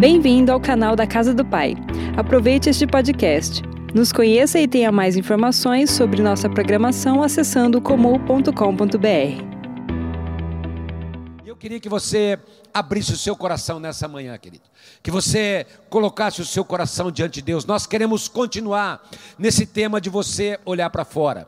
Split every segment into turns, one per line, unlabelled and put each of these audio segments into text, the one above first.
Bem-vindo ao canal da Casa do Pai. Aproveite este podcast. Nos conheça e tenha mais informações sobre nossa programação acessando comum.com.br.
Eu queria que você abrisse o seu coração nessa manhã, querido. Que você colocasse o seu coração diante de Deus. Nós queremos continuar nesse tema de você olhar para fora.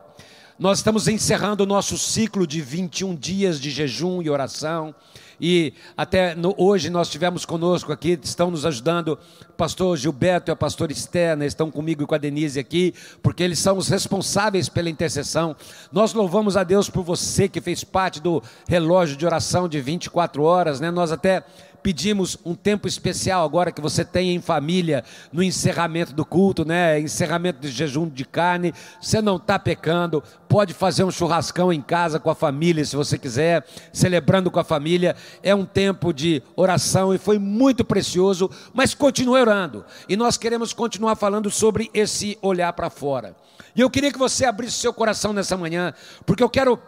Nós estamos encerrando o nosso ciclo de 21 dias de jejum e oração. E até no, hoje nós tivemos conosco aqui, estão nos ajudando o pastor Gilberto e a pastora Esther, né, estão comigo e com a Denise aqui, porque eles são os responsáveis pela intercessão. Nós louvamos a Deus por você que fez parte do relógio de oração de 24 horas, né? Nós até pedimos um tempo especial agora que você tem em família no encerramento do culto, né? Encerramento de jejum de carne. Você não está pecando, pode fazer um churrascão em casa com a família, se você quiser, celebrando com a família. É um tempo de oração e foi muito precioso, mas continue orando. E nós queremos continuar falando sobre esse olhar para fora. E eu queria que você abrisse seu coração nessa manhã, porque eu quero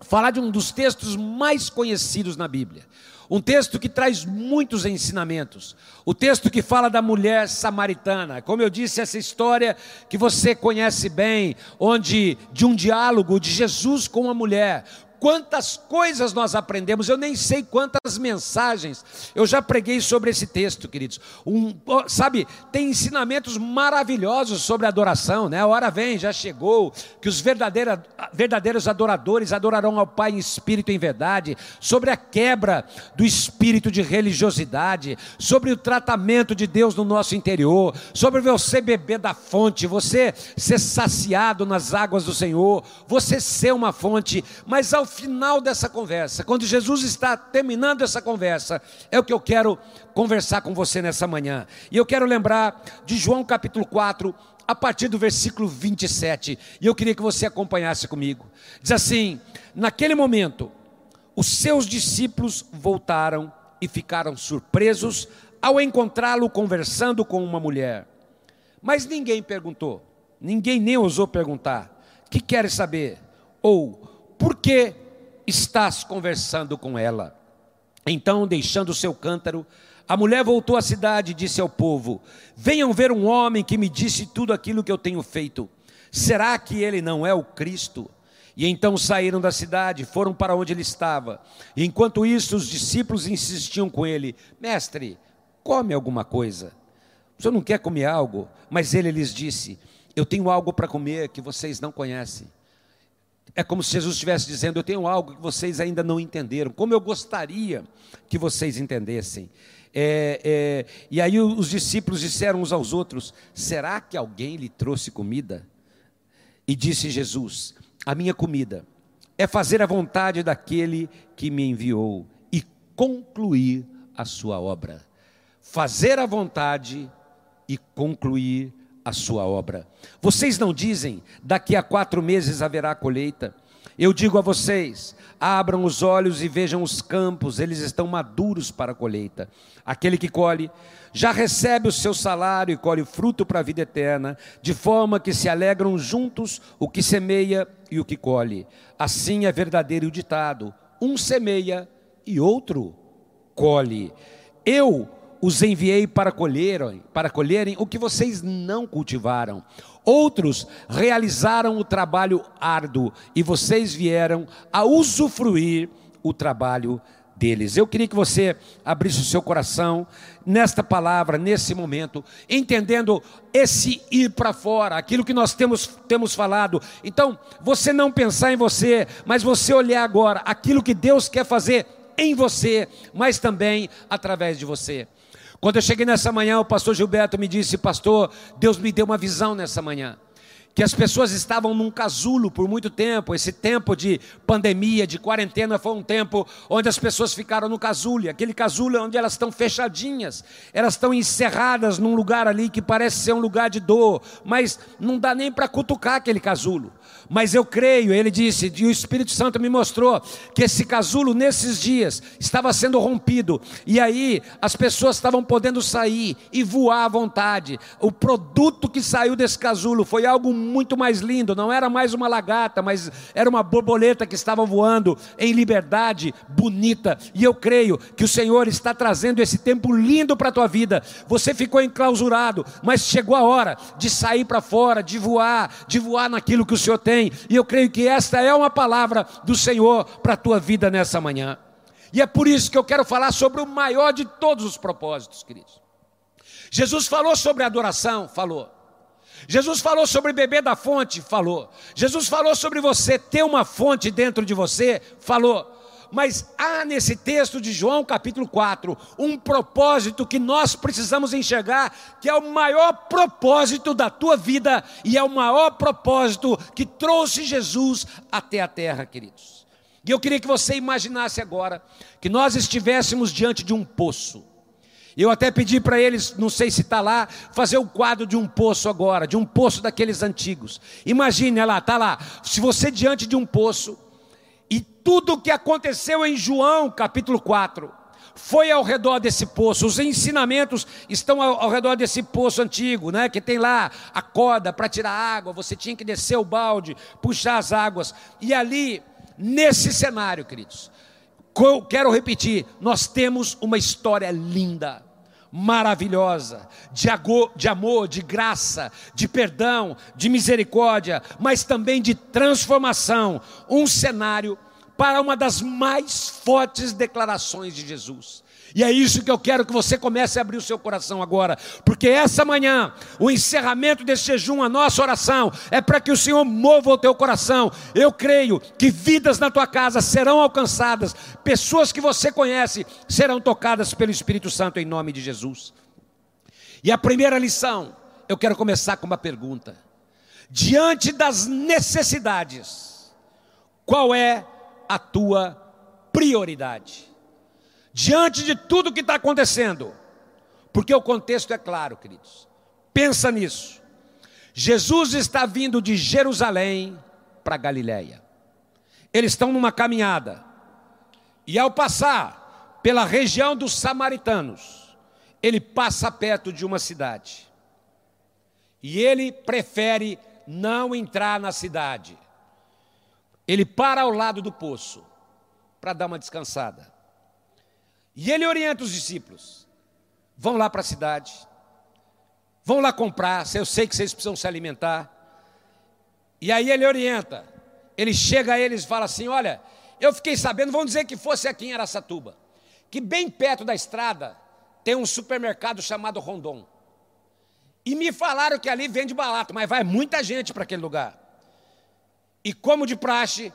falar de um dos textos mais conhecidos na Bíblia. Um texto que traz muitos ensinamentos. O texto que fala da mulher samaritana. Como eu disse, essa história que você conhece bem, onde de um diálogo de Jesus com a mulher, quantas coisas nós aprendemos, eu nem sei quantas mensagens eu já preguei sobre esse texto, queridos. Um, sabe, tem ensinamentos maravilhosos sobre adoração, né? A hora vem, já chegou, que os verdadeiros adoradores adorarão ao Pai em espírito e em verdade, sobre a quebra do espírito de religiosidade, sobre o tratamento de Deus no nosso interior, sobre você beber da fonte, você ser saciado nas águas do Senhor, você ser uma fonte, mas ao final dessa conversa, quando Jesus está terminando essa conversa, é o que eu quero conversar com você nessa manhã. E eu quero lembrar de João capítulo 4, a partir do versículo 27. E eu queria que você acompanhasse comigo. Diz assim: Naquele momento, os seus discípulos voltaram e ficaram surpresos ao encontrá-lo conversando com uma mulher. Mas ninguém perguntou, ninguém nem ousou perguntar: que queres saber? Ou por que estás conversando com ela? Então, deixando o seu cântaro, a mulher voltou à cidade e disse ao povo: Venham ver um homem que me disse tudo aquilo que eu tenho feito. Será que ele não é o Cristo? E então saíram da cidade, foram para onde ele estava. E enquanto isso, os discípulos insistiam com ele: Mestre, come alguma coisa. O senhor não quer comer algo? Mas ele lhes disse: Eu tenho algo para comer que vocês não conhecem. É como se Jesus estivesse dizendo: Eu tenho algo que vocês ainda não entenderam, como eu gostaria que vocês entendessem. É, é, e aí os discípulos disseram uns aos outros: Será que alguém lhe trouxe comida? E disse Jesus: A minha comida é fazer a vontade daquele que me enviou e concluir a sua obra. Fazer a vontade e concluir a sua obra. Vocês não dizem, daqui a quatro meses haverá colheita. Eu digo a vocês: abram os olhos e vejam os campos, eles estão maduros para a colheita. Aquele que colhe já recebe o seu salário e colhe fruto para a vida eterna, de forma que se alegram juntos o que semeia e o que colhe. Assim é verdadeiro o ditado: um semeia e outro colhe. Eu os enviei para colherem, para colherem o que vocês não cultivaram. Outros realizaram o trabalho árduo e vocês vieram a usufruir o trabalho deles. Eu queria que você abrisse o seu coração nesta palavra, nesse momento, entendendo esse ir para fora, aquilo que nós temos, temos falado. Então, você não pensar em você, mas você olhar agora aquilo que Deus quer fazer em você, mas também através de você. Quando eu cheguei nessa manhã, o pastor Gilberto me disse: Pastor, Deus me deu uma visão nessa manhã. Que as pessoas estavam num casulo por muito tempo. Esse tempo de pandemia, de quarentena, foi um tempo onde as pessoas ficaram no casulo. Aquele casulo é onde elas estão fechadinhas, elas estão encerradas num lugar ali que parece ser um lugar de dor, mas não dá nem para cutucar aquele casulo. Mas eu creio, ele disse, e o Espírito Santo me mostrou que esse casulo nesses dias estava sendo rompido, e aí as pessoas estavam podendo sair e voar à vontade. O produto que saiu desse casulo foi algo muito mais lindo, não era mais uma lagarta, mas era uma borboleta que estava voando em liberdade, bonita. E eu creio que o Senhor está trazendo esse tempo lindo para a tua vida. Você ficou enclausurado, mas chegou a hora de sair para fora, de voar, de voar naquilo que o Senhor tem. E eu creio que esta é uma palavra do Senhor para a tua vida nessa manhã. E é por isso que eu quero falar sobre o maior de todos os propósitos, queridos. Jesus falou sobre adoração, falou. Jesus falou sobre beber da fonte, falou. Jesus falou sobre você ter uma fonte dentro de você, falou. Mas há nesse texto de João capítulo 4 um propósito que nós precisamos enxergar, que é o maior propósito da tua vida e é o maior propósito que trouxe Jesus até a terra, queridos. E eu queria que você imaginasse agora que nós estivéssemos diante de um poço. Eu até pedi para eles, não sei se está lá, fazer o um quadro de um poço agora, de um poço daqueles antigos. Imagine, olha lá, está lá. Se você diante de um poço, e tudo o que aconteceu em João capítulo 4, foi ao redor desse poço, os ensinamentos estão ao, ao redor desse poço antigo, né? Que tem lá a corda para tirar água, você tinha que descer o balde, puxar as águas, e ali, nesse cenário, queridos, Quero repetir, nós temos uma história linda, maravilhosa, de, de amor, de graça, de perdão, de misericórdia, mas também de transformação. Um cenário para uma das mais fortes declarações de Jesus. E é isso que eu quero que você comece a abrir o seu coração agora, porque essa manhã, o encerramento desse jejum, a nossa oração, é para que o Senhor mova o teu coração. Eu creio que vidas na tua casa serão alcançadas, pessoas que você conhece serão tocadas pelo Espírito Santo em nome de Jesus. E a primeira lição, eu quero começar com uma pergunta: diante das necessidades, qual é a tua prioridade? Diante de tudo que está acontecendo, porque o contexto é claro, queridos. Pensa nisso. Jesus está vindo de Jerusalém para Galiléia. Eles estão numa caminhada. E ao passar pela região dos samaritanos, ele passa perto de uma cidade. E ele prefere não entrar na cidade. Ele para ao lado do poço para dar uma descansada. E ele orienta os discípulos: vão lá para a cidade, vão lá comprar, eu sei que vocês precisam se alimentar. E aí ele orienta, ele chega a eles e fala assim: olha, eu fiquei sabendo, vamos dizer que fosse aqui em Aracatuba, que bem perto da estrada tem um supermercado chamado Rondon. E me falaram que ali vende barato, mas vai muita gente para aquele lugar. E como de praxe,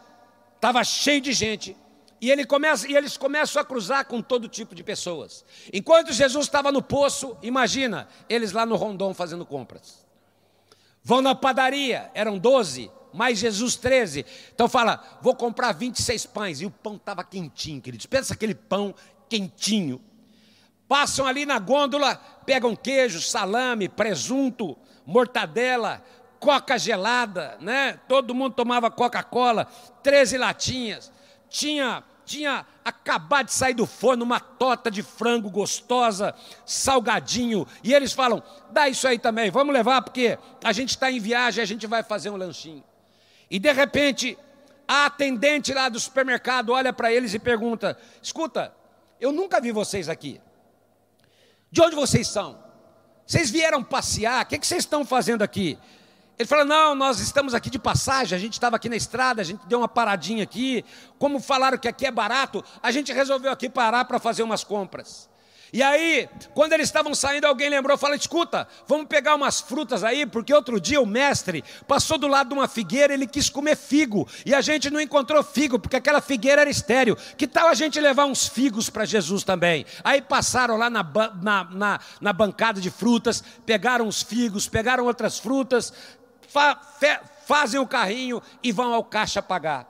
estava cheio de gente. E, ele começa, e eles começam a cruzar com todo tipo de pessoas. Enquanto Jesus estava no poço, imagina, eles lá no Rondon fazendo compras. Vão na padaria, eram 12, mais Jesus 13. Então fala, vou comprar 26 pães. E o pão estava quentinho, queridos. Pensa aquele pão quentinho. Passam ali na gôndola, pegam queijo, salame, presunto, mortadela, coca gelada, né? Todo mundo tomava Coca-Cola, 13 latinhas tinha, tinha acabado de sair do forno uma tota de frango gostosa, salgadinho, e eles falam: dá isso aí também, vamos levar, porque a gente está em viagem, a gente vai fazer um lanchinho. E de repente, a atendente lá do supermercado olha para eles e pergunta: escuta, eu nunca vi vocês aqui. De onde vocês são? Vocês vieram passear? O que, que vocês estão fazendo aqui? Ele falou: Não, nós estamos aqui de passagem, a gente estava aqui na estrada, a gente deu uma paradinha aqui. Como falaram que aqui é barato, a gente resolveu aqui parar para fazer umas compras. E aí, quando eles estavam saindo, alguém lembrou, falou: escuta, vamos pegar umas frutas aí, porque outro dia o mestre passou do lado de uma figueira, ele quis comer figo, e a gente não encontrou figo, porque aquela figueira era estéreo. Que tal a gente levar uns figos para Jesus também? Aí passaram lá na, na, na, na bancada de frutas, pegaram os figos, pegaram outras frutas, fa, fazem o carrinho e vão ao caixa pagar.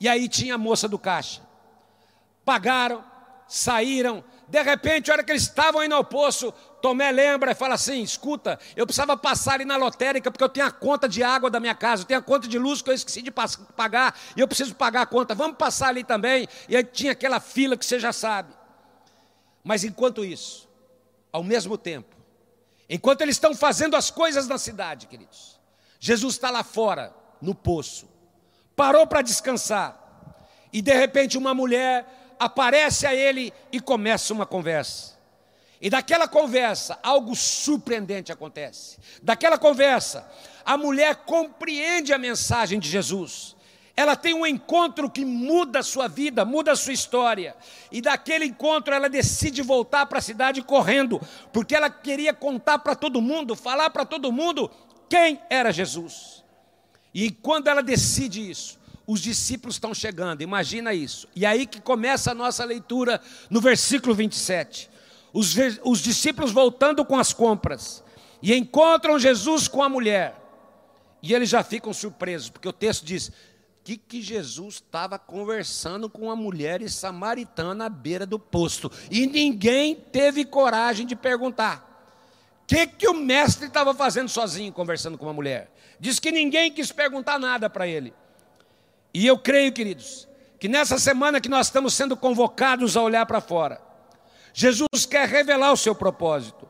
E aí tinha a moça do caixa. Pagaram, saíram. De repente, a hora que eles estavam indo ao poço, Tomé lembra e fala assim: escuta, eu precisava passar ali na lotérica porque eu tenho a conta de água da minha casa, eu tenho a conta de luz que eu esqueci de pagar e eu preciso pagar a conta. Vamos passar ali também. E aí tinha aquela fila que você já sabe. Mas enquanto isso, ao mesmo tempo, enquanto eles estão fazendo as coisas na cidade, queridos, Jesus está lá fora, no poço, parou para descansar, e de repente uma mulher aparece a ele e começa uma conversa. E daquela conversa, algo surpreendente acontece. Daquela conversa, a mulher compreende a mensagem de Jesus. Ela tem um encontro que muda a sua vida, muda a sua história. E daquele encontro ela decide voltar para a cidade correndo, porque ela queria contar para todo mundo, falar para todo mundo quem era Jesus. E quando ela decide isso, os discípulos estão chegando, imagina isso. E aí que começa a nossa leitura no versículo 27. Os, os discípulos voltando com as compras e encontram Jesus com a mulher. E eles já ficam surpresos, porque o texto diz: que, que Jesus estava conversando com uma mulher samaritana à beira do posto. E ninguém teve coragem de perguntar. Que, que o mestre estava fazendo sozinho, conversando com uma mulher? Diz que ninguém quis perguntar nada para ele. E eu creio, queridos, que nessa semana que nós estamos sendo convocados a olhar para fora, Jesus quer revelar o seu propósito.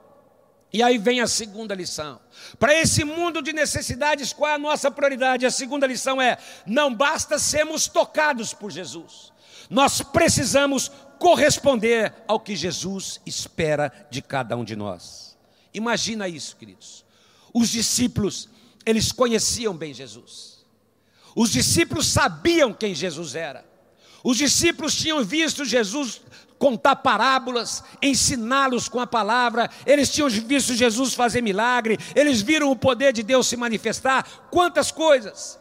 E aí vem a segunda lição. Para esse mundo de necessidades, qual é a nossa prioridade? A segunda lição é: não basta sermos tocados por Jesus, nós precisamos corresponder ao que Jesus espera de cada um de nós. Imagina isso, queridos. Os discípulos, eles conheciam bem Jesus. Os discípulos sabiam quem Jesus era. Os discípulos tinham visto Jesus contar parábolas, ensiná-los com a palavra, eles tinham visto Jesus fazer milagre, eles viram o poder de Deus se manifestar, quantas coisas.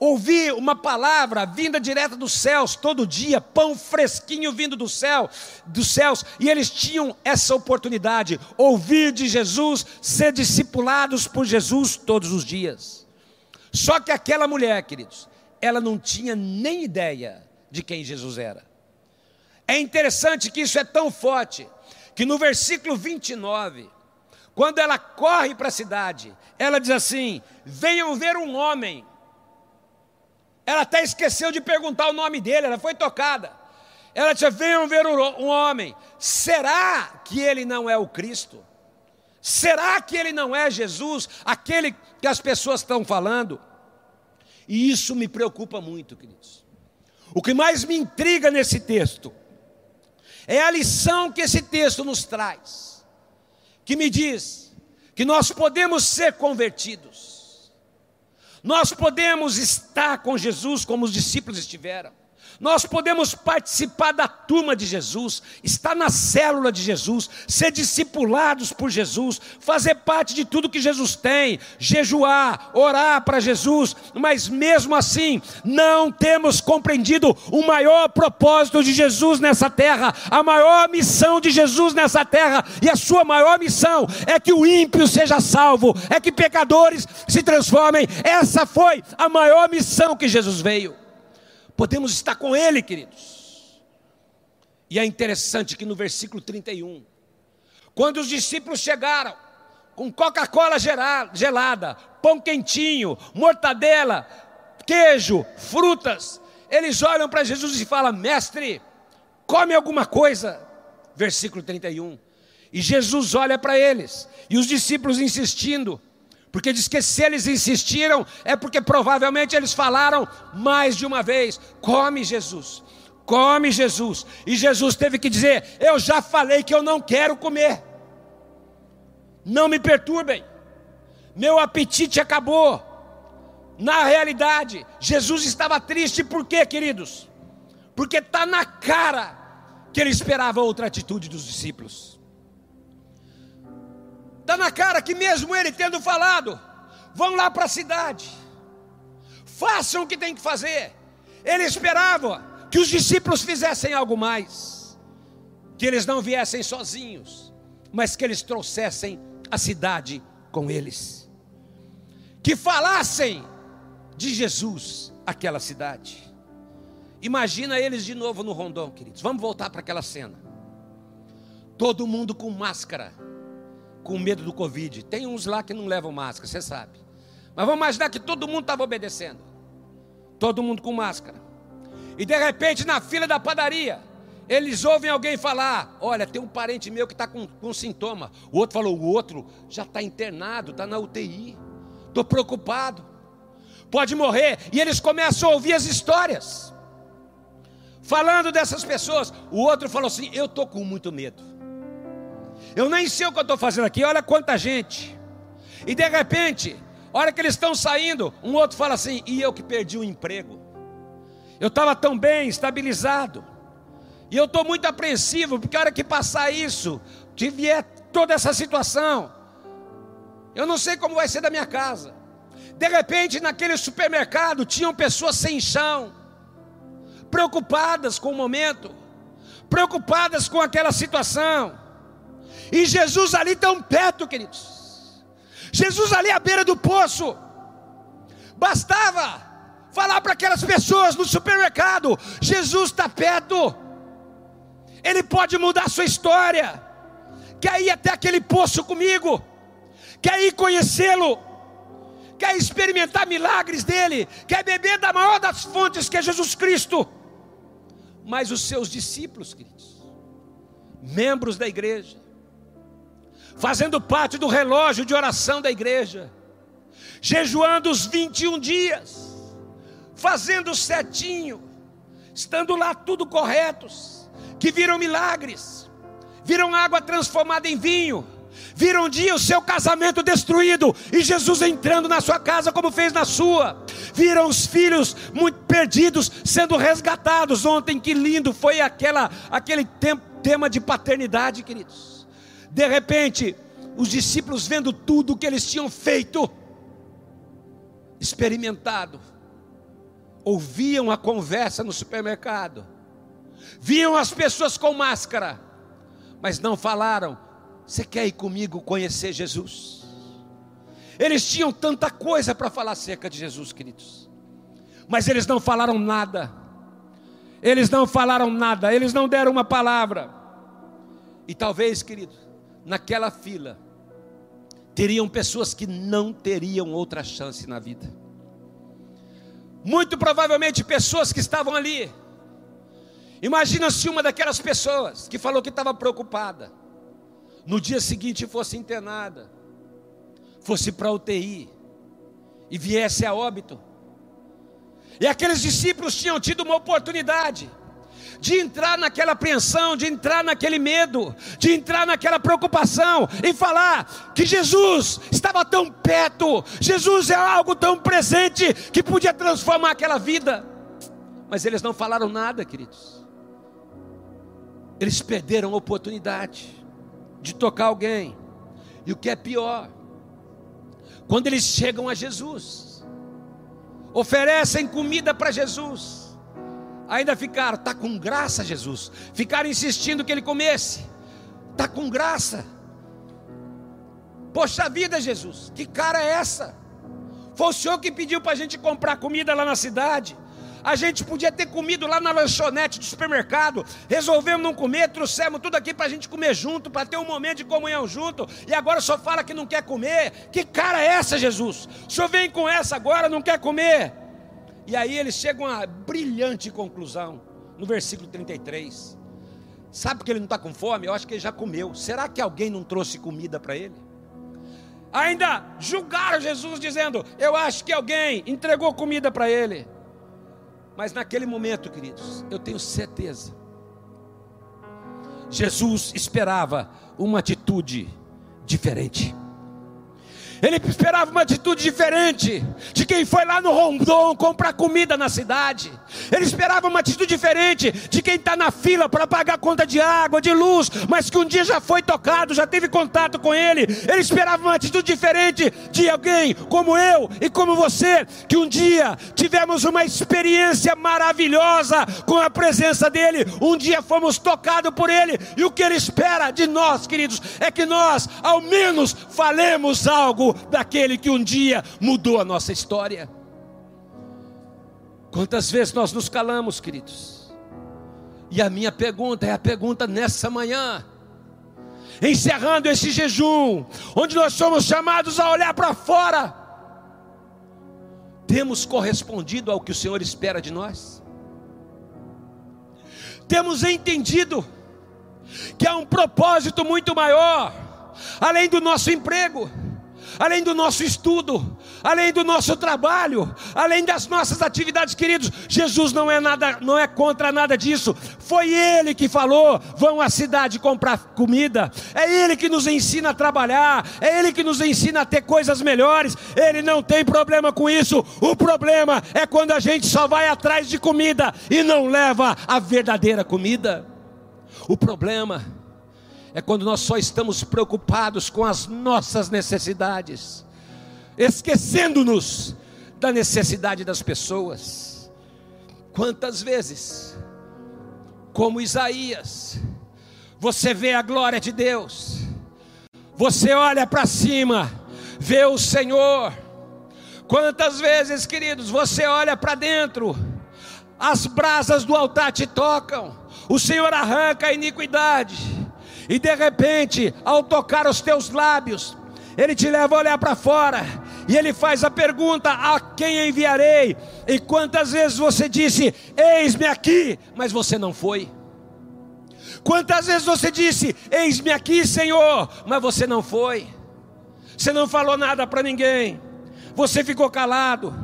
Ouvir uma palavra vinda direta dos céus todo dia, pão fresquinho vindo do céu, dos céus, e eles tinham essa oportunidade, ouvir de Jesus, ser discipulados por Jesus todos os dias. Só que aquela mulher, queridos, ela não tinha nem ideia de quem Jesus era. É interessante que isso é tão forte, que no versículo 29, quando ela corre para a cidade, ela diz assim: Venham ver um homem. Ela até esqueceu de perguntar o nome dele, ela foi tocada. Ela disse: Venham ver um homem. Será que ele não é o Cristo? Será que ele não é Jesus, aquele que as pessoas estão falando? E isso me preocupa muito, queridos. O que mais me intriga nesse texto é a lição que esse texto nos traz, que me diz que nós podemos ser convertidos, nós podemos estar com Jesus como os discípulos estiveram, nós podemos participar da turma de Jesus, estar na célula de Jesus, ser discipulados por Jesus, fazer parte de tudo que Jesus tem, jejuar, orar para Jesus, mas mesmo assim, não temos compreendido o maior propósito de Jesus nessa terra, a maior missão de Jesus nessa terra, e a sua maior missão é que o ímpio seja salvo, é que pecadores se transformem. Essa foi a maior missão que Jesus veio podemos estar com Ele, queridos. E é interessante que no versículo 31, quando os discípulos chegaram com Coca-Cola gelada, pão quentinho, mortadela, queijo, frutas, eles olham para Jesus e falam: Mestre, come alguma coisa. Versículo 31. E Jesus olha para eles, e os discípulos insistindo, porque diz que se eles insistiram, é porque provavelmente eles falaram mais de uma vez: come Jesus, come Jesus. E Jesus teve que dizer: Eu já falei que eu não quero comer, não me perturbem, meu apetite acabou. Na realidade, Jesus estava triste, por quê, queridos? Porque está na cara que ele esperava outra atitude dos discípulos. Está na cara que, mesmo ele tendo falado, vão lá para a cidade, façam o que tem que fazer. Ele esperava que os discípulos fizessem algo mais, que eles não viessem sozinhos, mas que eles trouxessem a cidade com eles, que falassem de Jesus aquela cidade. Imagina eles de novo no rondão, queridos. Vamos voltar para aquela cena. Todo mundo com máscara com medo do Covid. Tem uns lá que não levam máscara, você sabe. Mas vamos imaginar que todo mundo estava obedecendo. Todo mundo com máscara. E de repente, na fila da padaria, eles ouvem alguém falar: Olha, tem um parente meu que está com, com sintoma. O outro falou: O outro já está internado, está na UTI. estou preocupado, pode morrer. E eles começam a ouvir as histórias, falando dessas pessoas. O outro falou assim: Eu estou com muito medo, eu nem sei o que eu estou fazendo aqui, olha quanta gente. E de repente, hora que eles estão saindo, um outro fala assim: E eu que perdi o emprego, eu estava tão bem, estabilizado. E eu estou muito apreensivo, porque a hora que passar isso, que vier toda essa situação, eu não sei como vai ser da minha casa. De repente, naquele supermercado, tinham pessoas sem chão, preocupadas com o momento, preocupadas com aquela situação. E Jesus ali tão perto, queridos. Jesus ali à beira do poço. Bastava falar para aquelas pessoas no supermercado: Jesus está perto. Ele pode mudar a sua história. Quer ir até aquele poço comigo? Quer ir conhecê-lo? Quer experimentar milagres dele? Quer beber da maior das fontes que é Jesus Cristo? Mas os seus discípulos, queridos, membros da igreja, fazendo parte do relógio de oração da igreja, jejuando os 21 dias, fazendo certinho, estando lá tudo corretos, que viram milagres, viram água transformada em vinho, viram um dia o seu casamento destruído e Jesus entrando na sua casa como fez na sua. Viram os filhos muito perdidos sendo resgatados. Ontem que lindo foi aquela aquele tempo, tema de paternidade, queridos. De repente, os discípulos vendo tudo o que eles tinham feito, experimentado, ouviam a conversa no supermercado viam as pessoas com máscara, mas não falaram: Você quer ir comigo conhecer Jesus? Eles tinham tanta coisa para falar acerca de Jesus, queridos, mas eles não falaram nada, eles não falaram nada, eles não deram uma palavra, e talvez, querido, naquela fila, teriam pessoas que não teriam outra chance na vida. Muito provavelmente pessoas que estavam ali Imagina se uma daquelas pessoas que falou que estava preocupada, no dia seguinte fosse internada, fosse para UTI e viesse a óbito. E aqueles discípulos tinham tido uma oportunidade de entrar naquela apreensão, de entrar naquele medo, de entrar naquela preocupação e falar que Jesus estava tão perto, Jesus é algo tão presente que podia transformar aquela vida. Mas eles não falaram nada, queridos. Eles perderam a oportunidade de tocar alguém. E o que é pior, quando eles chegam a Jesus, oferecem comida para Jesus, ainda ficaram, está com graça, Jesus. Ficaram insistindo que ele comesse, está com graça. Poxa vida, Jesus, que cara é essa? Foi o senhor que pediu para a gente comprar comida lá na cidade. A gente podia ter comido lá na lanchonete do supermercado. Resolvemos não comer, trouxemos tudo aqui para a gente comer junto, para ter um momento de comunhão junto. E agora só fala que não quer comer. Que cara é essa, Jesus? O senhor vem com essa agora, não quer comer? E aí eles chegam a brilhante conclusão, no versículo 33. Sabe que ele não está com fome? Eu acho que ele já comeu. Será que alguém não trouxe comida para ele? Ainda julgaram Jesus dizendo: Eu acho que alguém entregou comida para ele. Mas naquele momento, queridos, eu tenho certeza. Jesus esperava uma atitude diferente. Ele esperava uma atitude diferente de quem foi lá no Rondon comprar comida na cidade. Ele esperava uma atitude diferente de quem está na fila para pagar conta de água, de luz, mas que um dia já foi tocado, já teve contato com ele. Ele esperava uma atitude diferente de alguém como eu e como você, que um dia tivemos uma experiência maravilhosa com a presença dele. Um dia fomos tocados por ele, e o que ele espera de nós, queridos, é que nós, ao menos, falemos algo daquele que um dia mudou a nossa história. Quantas vezes nós nos calamos, queridos? E a minha pergunta é a pergunta nessa manhã, encerrando esse jejum, onde nós somos chamados a olhar para fora, temos correspondido ao que o Senhor espera de nós? Temos entendido que há um propósito muito maior, além do nosso emprego, além do nosso estudo, além do nosso trabalho, além das nossas atividades, queridos. Jesus não é nada, não é contra nada disso. Foi ele que falou: "Vão à cidade comprar comida". É ele que nos ensina a trabalhar, é ele que nos ensina a ter coisas melhores. Ele não tem problema com isso. O problema é quando a gente só vai atrás de comida e não leva a verdadeira comida. O problema é quando nós só estamos preocupados com as nossas necessidades esquecendo-nos da necessidade das pessoas. Quantas vezes, como Isaías, você vê a glória de Deus, você olha para cima, vê o Senhor. Quantas vezes, queridos, você olha para dentro, as brasas do altar te tocam, o Senhor arranca a iniquidade, e de repente, ao tocar os teus lábios, Ele te leva a olhar para fora, e ele faz a pergunta: a quem enviarei? E quantas vezes você disse: Eis-me aqui, mas você não foi? Quantas vezes você disse: Eis-me aqui, Senhor, mas você não foi? Você não falou nada para ninguém, você ficou calado.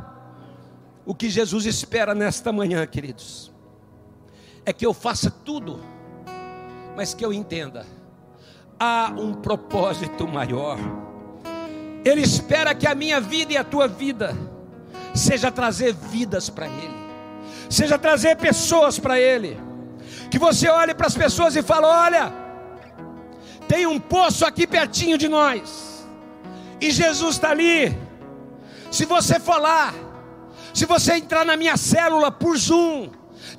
O que Jesus espera nesta manhã, queridos, é que eu faça tudo, mas que eu entenda: há um propósito maior ele espera que a minha vida e a tua vida seja trazer vidas para Ele, seja trazer pessoas para Ele. Que você olhe para as pessoas e fale: olha, tem um poço aqui pertinho de nós, e Jesus está ali. Se você for lá, se você entrar na minha célula por Zoom,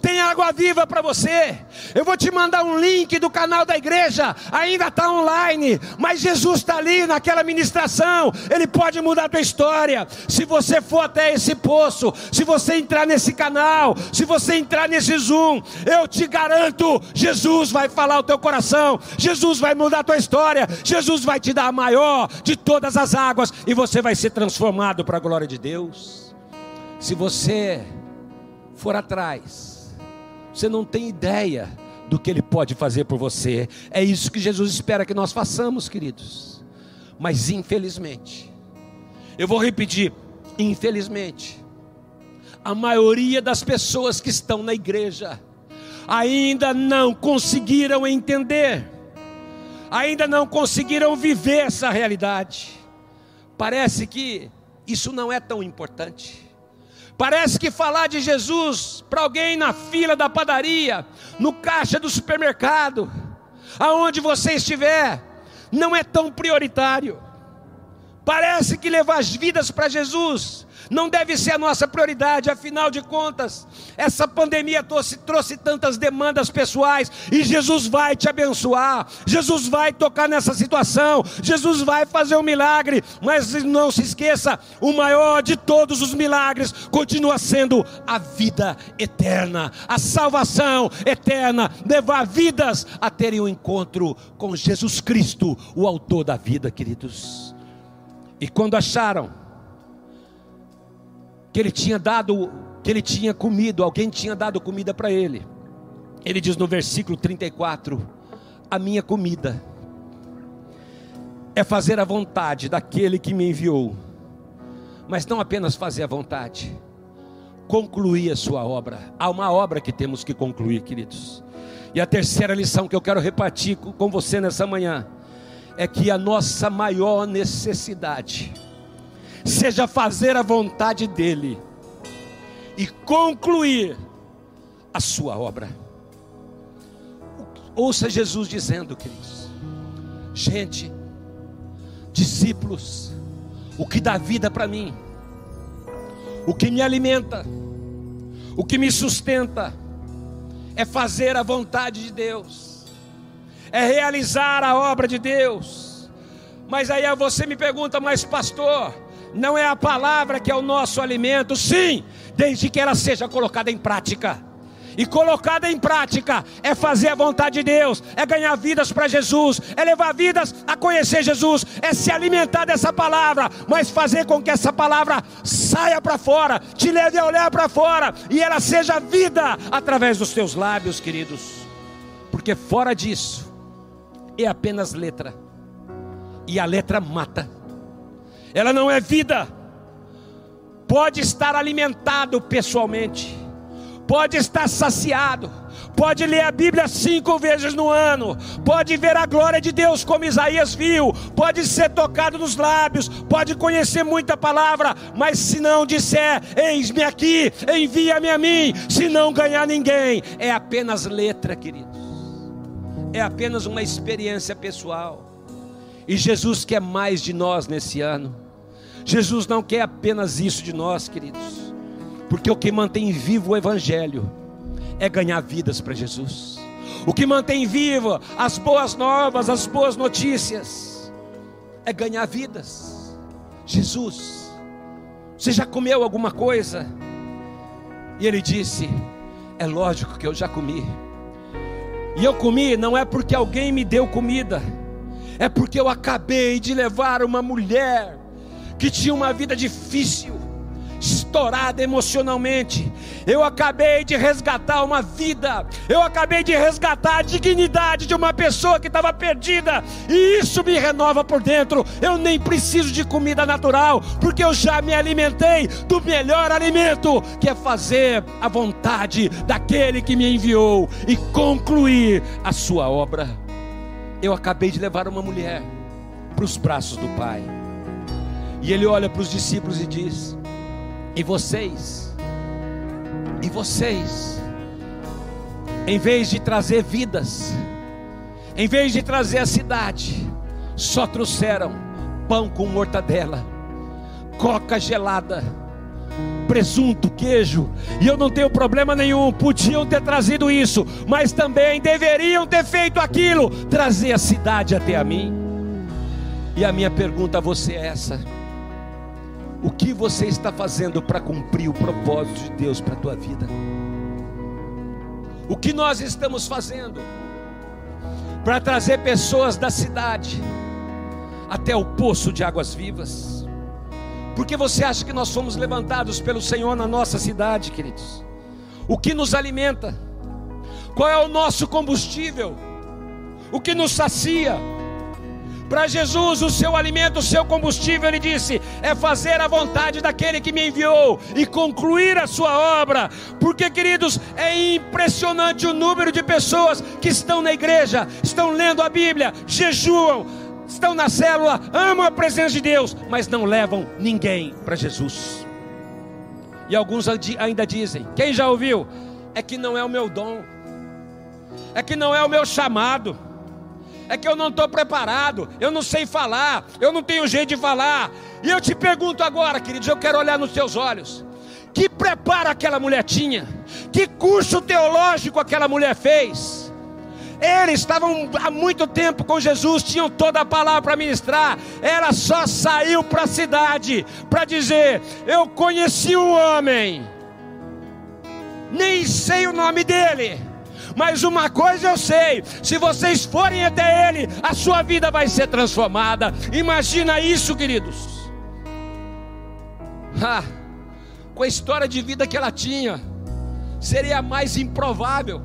tem água viva para você. Eu vou te mandar um link do canal da igreja, ainda está online, mas Jesus está ali naquela ministração, Ele pode mudar a tua história. Se você for até esse poço, se você entrar nesse canal, se você entrar nesse Zoom, eu te garanto, Jesus vai falar o teu coração, Jesus vai mudar a tua história, Jesus vai te dar a maior de todas as águas e você vai ser transformado para a glória de Deus. Se você for atrás, você não tem ideia do que Ele pode fazer por você. É isso que Jesus espera que nós façamos, queridos. Mas infelizmente, eu vou repetir: infelizmente, a maioria das pessoas que estão na igreja ainda não conseguiram entender, ainda não conseguiram viver essa realidade. Parece que isso não é tão importante. Parece que falar de Jesus para alguém na fila da padaria, no caixa do supermercado, aonde você estiver, não é tão prioritário. Parece que levar as vidas para Jesus não deve ser a nossa prioridade, afinal de contas, essa pandemia trouxe, trouxe tantas demandas pessoais e Jesus vai te abençoar, Jesus vai tocar nessa situação, Jesus vai fazer um milagre, mas não se esqueça: o maior de todos os milagres continua sendo a vida eterna, a salvação eterna, levar vidas a terem um encontro com Jesus Cristo, o Autor da vida, queridos. E quando acharam, que ele tinha dado, que ele tinha comido, alguém tinha dado comida para ele. Ele diz no versículo 34: A minha comida é fazer a vontade daquele que me enviou, mas não apenas fazer a vontade, concluir a sua obra. Há uma obra que temos que concluir, queridos. E a terceira lição que eu quero repartir com você nessa manhã é que a nossa maior necessidade seja fazer a vontade dEle e concluir a sua obra. Ouça Jesus dizendo, queridos, gente, discípulos, o que dá vida para mim, o que me alimenta, o que me sustenta, é fazer a vontade de Deus, é realizar a obra de Deus. Mas aí você me pergunta, mas pastor, não é a palavra que é o nosso alimento, sim, desde que ela seja colocada em prática. E colocada em prática é fazer a vontade de Deus, é ganhar vidas para Jesus, é levar vidas a conhecer Jesus, é se alimentar dessa palavra, mas fazer com que essa palavra saia para fora, te leve a olhar para fora e ela seja vida através dos teus lábios, queridos. Porque fora disso é apenas letra, e a letra mata ela não é vida. pode estar alimentado pessoalmente, pode estar saciado, pode ler a Bíblia cinco vezes no ano, pode ver a glória de Deus como Isaías viu, pode ser tocado nos lábios, pode conhecer muita palavra, mas se não disser, eis-me aqui, envia-me a mim, se não ganhar ninguém, é apenas letra, queridos, é apenas uma experiência pessoal. E Jesus quer mais de nós nesse ano. Jesus não quer apenas isso de nós, queridos, porque o que mantém vivo o Evangelho é ganhar vidas para Jesus. O que mantém viva as boas novas, as boas notícias, é ganhar vidas. Jesus, você já comeu alguma coisa? E ele disse: É lógico que eu já comi. E eu comi não é porque alguém me deu comida, é porque eu acabei de levar uma mulher que tinha uma vida difícil estourada emocionalmente. Eu acabei de resgatar uma vida, eu acabei de resgatar a dignidade de uma pessoa que estava perdida, e isso me renova por dentro. Eu nem preciso de comida natural, porque eu já me alimentei do melhor alimento, que é fazer a vontade daquele que me enviou e concluir a sua obra. Eu acabei de levar uma mulher para os braços do Pai. E ele olha para os discípulos e diz: e vocês, e vocês, em vez de trazer vidas, em vez de trazer a cidade, só trouxeram pão com mortadela, coca gelada, presunto, queijo, e eu não tenho problema nenhum, podiam ter trazido isso, mas também deveriam ter feito aquilo, trazer a cidade até a mim. E a minha pergunta a você é essa: o que você está fazendo para cumprir o propósito de Deus para a tua vida? O que nós estamos fazendo para trazer pessoas da cidade até o poço de águas vivas? Porque você acha que nós fomos levantados pelo Senhor na nossa cidade, queridos? O que nos alimenta? Qual é o nosso combustível? O que nos sacia? Para Jesus, o seu alimento, o seu combustível, ele disse, é fazer a vontade daquele que me enviou e concluir a sua obra. Porque, queridos, é impressionante o número de pessoas que estão na igreja, estão lendo a Bíblia, jejuam, estão na célula, amam a presença de Deus, mas não levam ninguém para Jesus. E alguns ainda dizem: quem já ouviu? É que não é o meu dom, é que não é o meu chamado é que eu não estou preparado, eu não sei falar, eu não tenho jeito de falar. E eu te pergunto agora, queridos, eu quero olhar nos teus olhos. Que preparo aquela mulher tinha? Que curso teológico aquela mulher fez? Eles estavam há muito tempo com Jesus, tinham toda a palavra para ministrar. Ela só saiu para a cidade para dizer: Eu conheci um homem, nem sei o nome dele mas uma coisa eu sei: se vocês forem até Ele, a sua vida vai ser transformada. Imagina isso, queridos. Ah, com a história de vida que ela tinha, seria mais improvável.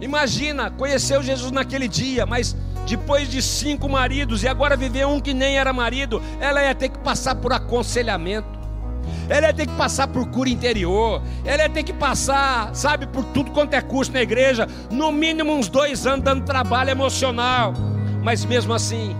Imagina, conheceu Jesus naquele dia, mas depois de cinco maridos e agora viver um que nem era marido, ela ia ter que passar por aconselhamento ela ia ter que passar por cura interior, ela ia ter que passar, sabe, por tudo quanto é curso na igreja, no mínimo uns dois anos dando trabalho emocional, mas mesmo assim,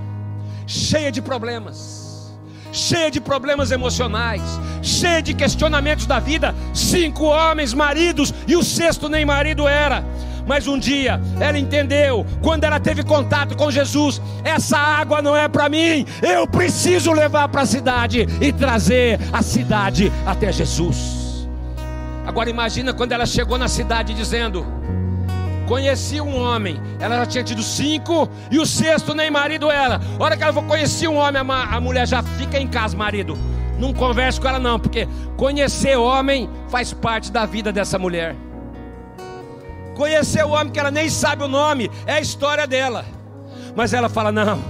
cheia de problemas, cheia de problemas emocionais, cheia de questionamentos da vida, cinco homens, maridos, e o sexto nem marido era. Mas um dia ela entendeu, quando ela teve contato com Jesus, essa água não é para mim, eu preciso levar para a cidade e trazer a cidade até Jesus. Agora imagina quando ela chegou na cidade dizendo: Conheci um homem, ela já tinha tido cinco, e o sexto nem marido era. A hora que ela falou, conheci um homem, a mulher já fica em casa, marido. Não converse com ela, não, porque conhecer homem faz parte da vida dessa mulher. Conhecer o homem que ela nem sabe o nome, é a história dela. Mas ela fala: não,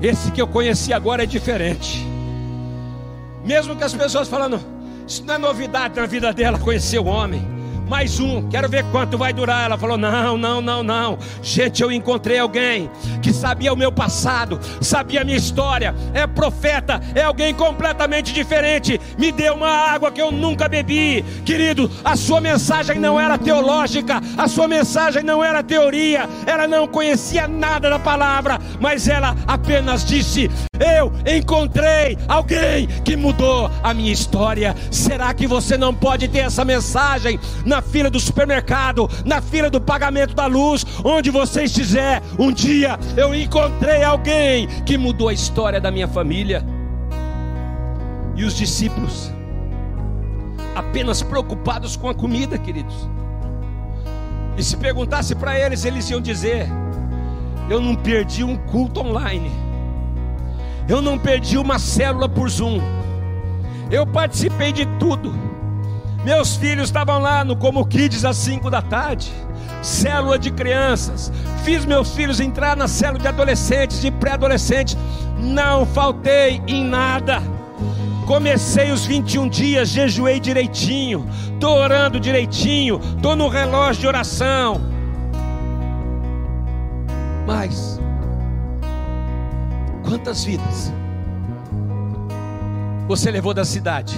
esse que eu conheci agora é diferente. Mesmo que as pessoas falando, isso não é novidade na vida dela conhecer o homem. Mais um, quero ver quanto vai durar. Ela falou: Não, não, não, não. Gente, eu encontrei alguém que sabia o meu passado, sabia a minha história, é profeta, é alguém completamente diferente. Me deu uma água que eu nunca bebi. Querido, a sua mensagem não era teológica, a sua mensagem não era teoria, ela não conhecia nada da palavra, mas ela apenas disse: Eu encontrei alguém que mudou a minha história. Será que você não pode ter essa mensagem na fila do supermercado, na fila do pagamento da luz, onde você estiver? Um dia eu encontrei alguém que mudou a história da minha família. E os discípulos, apenas preocupados com a comida, queridos. E se perguntasse para eles, eles iam dizer: Eu não perdi um culto online, eu não perdi uma célula por Zoom, eu participei de tudo. Meus filhos estavam lá no Como Kids às 5 da tarde, célula de crianças. Fiz meus filhos entrar na célula de adolescentes, de pré-adolescentes. Não faltei em nada. Comecei os 21 dias, jejuei direitinho, estou orando direitinho, estou no relógio de oração. Mas, quantas vidas você levou da cidade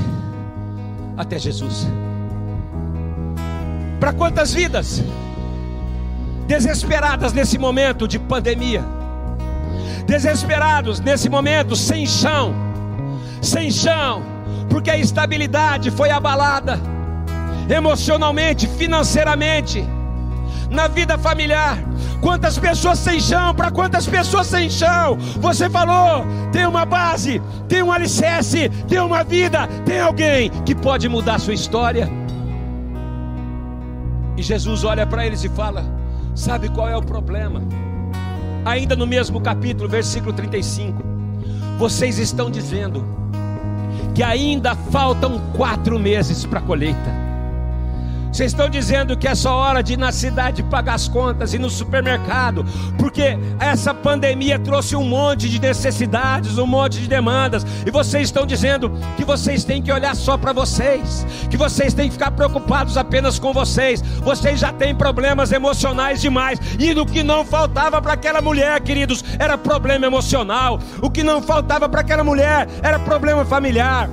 até Jesus? Para quantas vidas? Desesperadas nesse momento de pandemia, desesperados nesse momento sem chão, sem chão, porque a estabilidade foi abalada. Emocionalmente, financeiramente, na vida familiar. Quantas pessoas sem chão, para quantas pessoas sem chão? Você falou, tem uma base, tem um alicerce, tem uma vida, tem alguém que pode mudar a sua história. E Jesus olha para eles e fala: Sabe qual é o problema? Ainda no mesmo capítulo, versículo 35, vocês estão dizendo que ainda faltam quatro meses para a colheita. Vocês estão dizendo que é só hora de ir na cidade pagar as contas e no supermercado, porque essa pandemia trouxe um monte de necessidades, um monte de demandas, e vocês estão dizendo que vocês têm que olhar só para vocês, que vocês têm que ficar preocupados apenas com vocês. Vocês já têm problemas emocionais demais, e o que não faltava para aquela mulher, queridos, era problema emocional. O que não faltava para aquela mulher era problema familiar.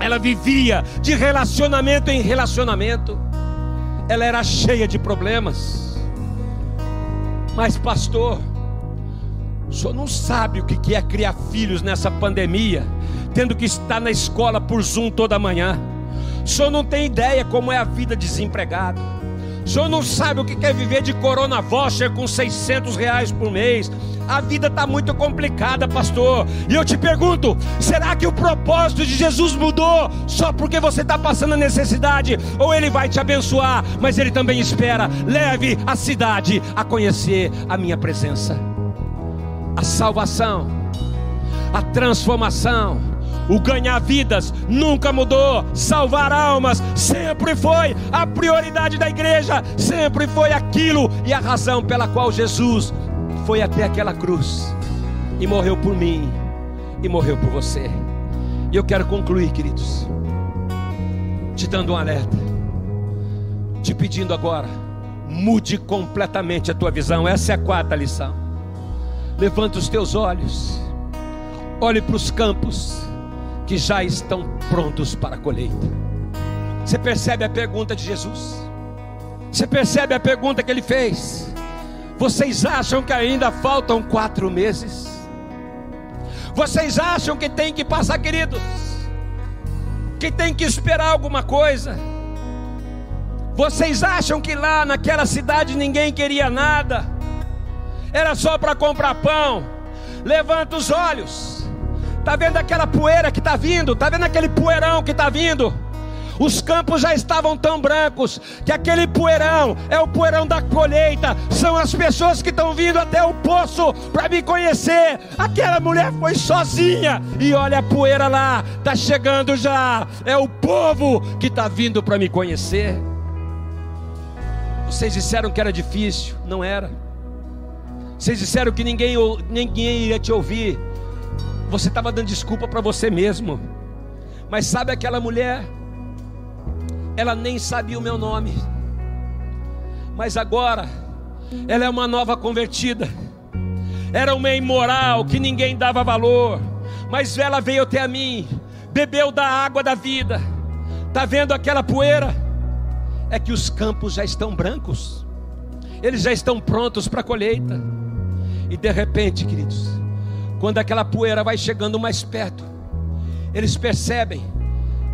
Ela vivia de relacionamento em relacionamento ela era cheia de problemas. Mas, pastor, o senhor não sabe o que é criar filhos nessa pandemia, tendo que estar na escola por Zoom toda manhã. O senhor não tem ideia como é a vida desempregado. O senhor não sabe o que é viver de corona voucher com 600 reais por mês. A vida está muito complicada, pastor. E eu te pergunto: será que o propósito de Jesus mudou só porque você está passando a necessidade? Ou ele vai te abençoar, mas ele também espera? Leve a cidade a conhecer a minha presença. A salvação, a transformação, o ganhar vidas nunca mudou. Salvar almas sempre foi a prioridade da igreja, sempre foi aquilo e a razão pela qual Jesus foi até aquela cruz e morreu por mim e morreu por você. E eu quero concluir, queridos, te dando um alerta, te pedindo agora, mude completamente a tua visão. Essa é a quarta lição. Levanta os teus olhos, olhe para os campos que já estão prontos para a colheita. Você percebe a pergunta de Jesus? Você percebe a pergunta que ele fez? Vocês acham que ainda faltam quatro meses? Vocês acham que tem que passar, queridos? Que tem que esperar alguma coisa? Vocês acham que lá naquela cidade ninguém queria nada? Era só para comprar pão? Levanta os olhos. Tá vendo aquela poeira que está vindo? Tá vendo aquele poeirão que está vindo? Os campos já estavam tão brancos que aquele poeirão é o poeirão da colheita. São as pessoas que estão vindo até o poço para me conhecer. Aquela mulher foi sozinha e olha a poeira lá, está chegando já. É o povo que está vindo para me conhecer. Vocês disseram que era difícil, não era. Vocês disseram que ninguém, ninguém iria te ouvir. Você estava dando desculpa para você mesmo. Mas sabe aquela mulher? ela nem sabia o meu nome. Mas agora, ela é uma nova convertida. Era uma imoral que ninguém dava valor. Mas ela veio até a mim, bebeu da água da vida. Está vendo aquela poeira? É que os campos já estão brancos, eles já estão prontos para a colheita. E de repente, queridos, quando aquela poeira vai chegando mais perto, eles percebem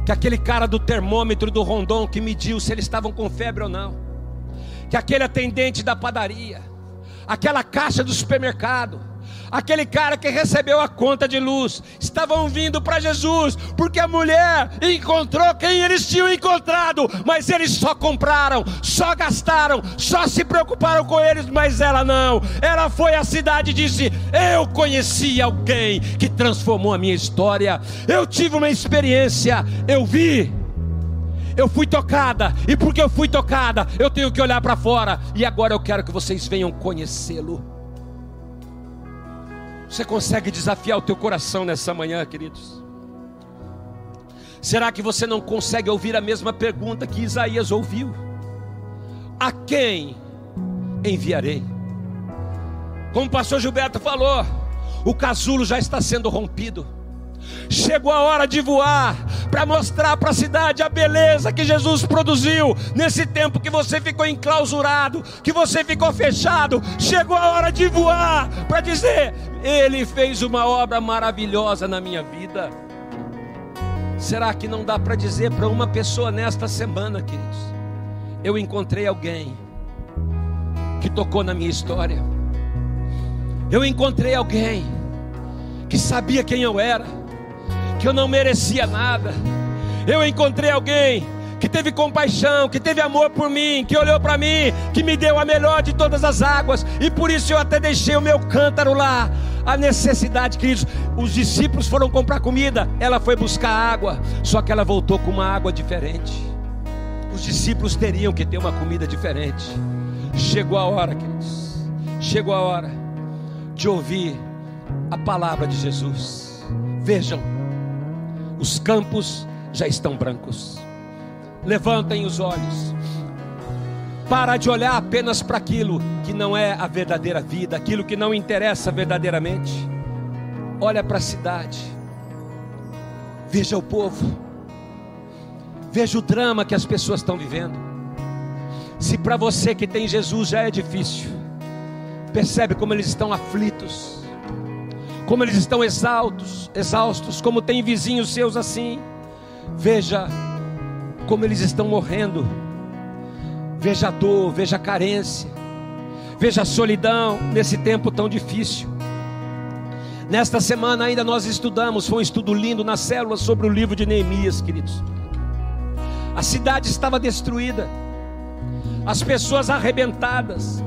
que aquele cara do termômetro do Rondon que mediu se eles estavam com febre ou não, que aquele atendente da padaria, aquela caixa do supermercado, aquele cara que recebeu a conta de luz, estavam vindo para Jesus, porque a mulher encontrou quem eles tinham encontrado, mas eles só compraram, só gastaram, só se preocuparam com eles, mas ela não. Ela foi à cidade e disse: Eu conheci alguém que transformou a minha história, eu tive uma experiência, eu vi. Eu fui tocada, e porque eu fui tocada, eu tenho que olhar para fora, e agora eu quero que vocês venham conhecê-lo. Você consegue desafiar o teu coração nessa manhã, queridos? Será que você não consegue ouvir a mesma pergunta que Isaías ouviu? A quem enviarei? Como o pastor Gilberto falou, o casulo já está sendo rompido. Chegou a hora de voar para mostrar para a cidade a beleza que Jesus produziu nesse tempo que você ficou enclausurado, que você ficou fechado. Chegou a hora de voar para dizer: Ele fez uma obra maravilhosa na minha vida. Será que não dá para dizer para uma pessoa nesta semana, queridos? Eu encontrei alguém que tocou na minha história. Eu encontrei alguém que sabia quem eu era que eu não merecia nada. Eu encontrei alguém que teve compaixão, que teve amor por mim, que olhou para mim, que me deu a melhor de todas as águas, e por isso eu até deixei o meu cântaro lá. A necessidade, queridos, os discípulos foram comprar comida, ela foi buscar água, só que ela voltou com uma água diferente. Os discípulos teriam que ter uma comida diferente. Chegou a hora, queridos, chegou a hora de ouvir a palavra de Jesus. Vejam, os campos já estão brancos. Levantem os olhos. Para de olhar apenas para aquilo que não é a verdadeira vida, aquilo que não interessa verdadeiramente. Olha para a cidade. Veja o povo. Veja o drama que as pessoas estão vivendo. Se para você que tem Jesus já é difícil, percebe como eles estão aflitos como eles estão exaltos, exaustos, como tem vizinhos seus assim. Veja como eles estão morrendo. Veja a dor, veja a carência, veja a solidão nesse tempo tão difícil. Nesta semana ainda nós estudamos, foi um estudo lindo na célula sobre o livro de Neemias, queridos. A cidade estava destruída, as pessoas arrebentadas,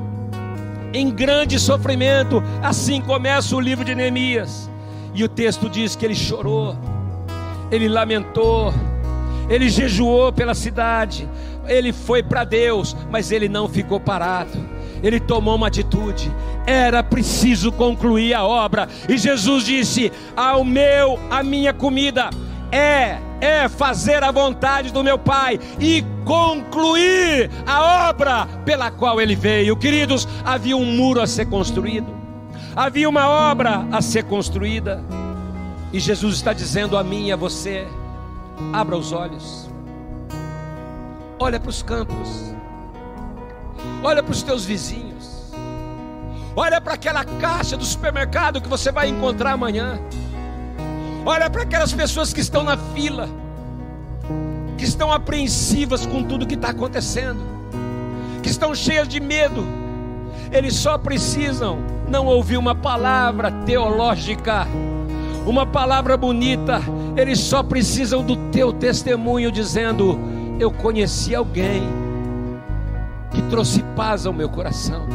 em grande sofrimento. Assim começa o livro de Neemias. E o texto diz que ele chorou, ele lamentou, ele jejuou pela cidade, ele foi para Deus, mas ele não ficou parado. Ele tomou uma atitude. Era preciso concluir a obra. E Jesus disse: "Ao meu, a minha comida é é fazer a vontade do meu Pai e concluir a obra pela qual ele veio. Queridos, havia um muro a ser construído, havia uma obra a ser construída, e Jesus está dizendo a mim e a você: abra os olhos, olha para os campos, olha para os teus vizinhos, olha para aquela caixa do supermercado que você vai encontrar amanhã. Olha para aquelas pessoas que estão na fila, que estão apreensivas com tudo que está acontecendo, que estão cheias de medo. Eles só precisam não ouvir uma palavra teológica, uma palavra bonita. Eles só precisam do teu testemunho dizendo: Eu conheci alguém que trouxe paz ao meu coração.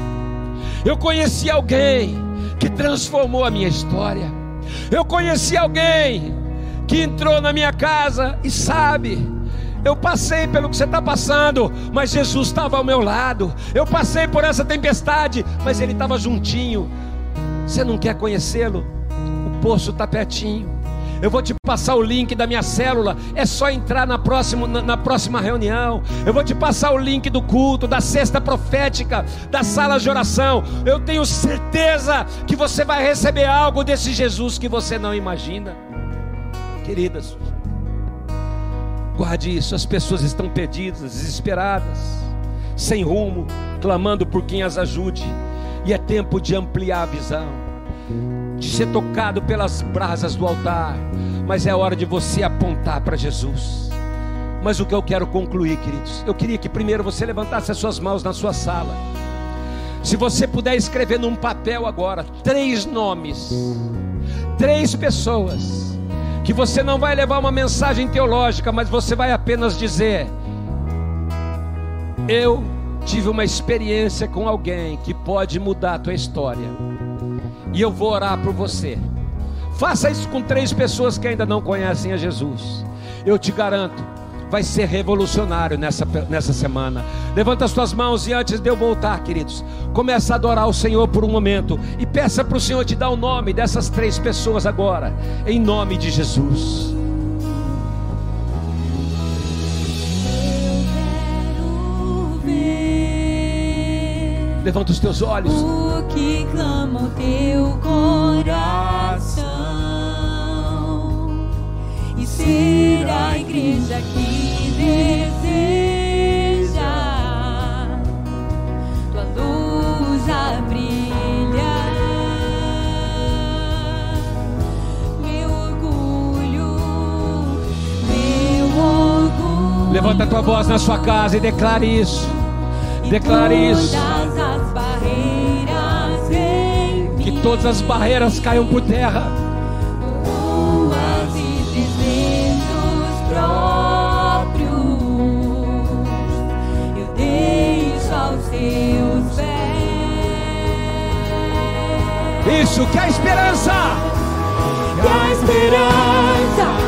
Eu conheci alguém que transformou a minha história. Eu conheci alguém que entrou na minha casa e sabe. Eu passei pelo que você está passando, mas Jesus estava ao meu lado. Eu passei por essa tempestade, mas Ele estava juntinho. Você não quer conhecê-lo? O poço está pertinho. Eu vou te passar o link da minha célula. É só entrar na próxima, na, na, próxima reunião. Eu vou te passar o link do culto, da cesta profética, da sala de oração. Eu tenho certeza que você vai receber algo desse Jesus que você não imagina. Queridas, guarde isso. As pessoas estão perdidas, desesperadas, sem rumo, clamando por quem as ajude. E é tempo de ampliar a visão de ser tocado pelas brasas do altar, mas é hora de você apontar para Jesus. Mas o que eu quero concluir, queridos, eu queria que primeiro você levantasse as suas mãos na sua sala. Se você puder escrever num papel agora três nomes, três pessoas, que você não vai levar uma mensagem teológica, mas você vai apenas dizer: Eu tive uma experiência com alguém que pode mudar a tua história e eu vou orar por você. Faça isso com três pessoas que ainda não conhecem a Jesus. Eu te garanto, vai ser revolucionário nessa, nessa semana. Levanta as tuas mãos e antes de eu voltar, queridos, começa a adorar o Senhor por um momento e peça para o Senhor te dar o nome dessas três pessoas agora, em nome de Jesus. Levanta os teus olhos.
O que clama o teu coração e ser a igreja que deseja tua luz a brilhar. Meu orgulho, meu orgulho.
Levanta a tua voz na sua casa e declare isso. Declare isso. Todas as barreiras caiam por terra.
E próprios eu deixo aos teus pés.
Isso, que a esperança.
Que a esperança